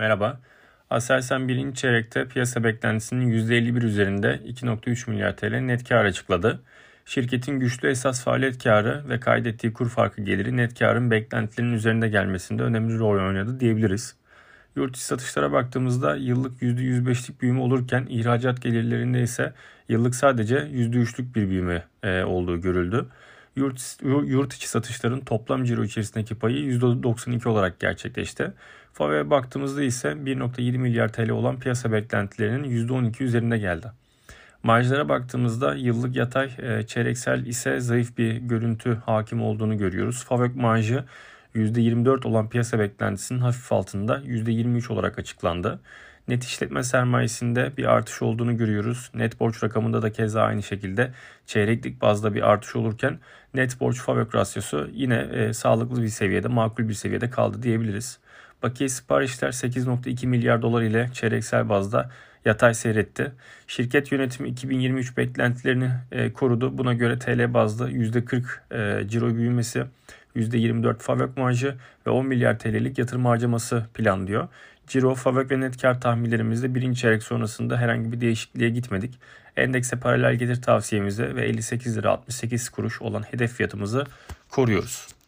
Merhaba. Aselsan birinci çeyrekte piyasa beklentisinin %51 üzerinde 2.3 milyar TL net kar açıkladı. Şirketin güçlü esas faaliyet karı ve kaydettiği kur farkı geliri net karın beklentilerinin üzerinde gelmesinde önemli rol oynadı diyebiliriz. Yurt içi satışlara baktığımızda yıllık %105'lik büyüme olurken ihracat gelirlerinde ise yıllık sadece %3'lük bir büyüme e, olduğu görüldü. Yurt, yurt içi satışların toplam ciro içerisindeki payı %92 olarak gerçekleşti. FAV'e baktığımızda ise 1.7 milyar TL olan piyasa beklentilerinin %12 üzerinde geldi. Marjlara baktığımızda yıllık yatay e, çeyreksel ise zayıf bir görüntü hakim olduğunu görüyoruz. FAVÖK marjı %24 olan piyasa beklentisinin hafif altında %23 olarak açıklandı. Net işletme sermayesinde bir artış olduğunu görüyoruz. Net borç rakamında da keza aynı şekilde çeyreklik bazda bir artış olurken net borç fabrik rasyosu yine e, sağlıklı bir seviyede, makul bir seviyede kaldı diyebiliriz. Bakiye siparişler 8.2 milyar dolar ile çeyreksel bazda yatay seyretti. Şirket yönetimi 2023 beklentilerini e, korudu. Buna göre TL bazda %40 e, ciro büyümesi, %24 fabrik marjı ve 10 milyar TL'lik yatırım harcaması planlıyor. Ciro, Favök ve net kar tahminlerimizde birinci çeyrek sonrasında herhangi bir değişikliğe gitmedik. Endekse paralel gelir tavsiyemizi ve 58 lira 68 kuruş olan hedef fiyatımızı koruyoruz.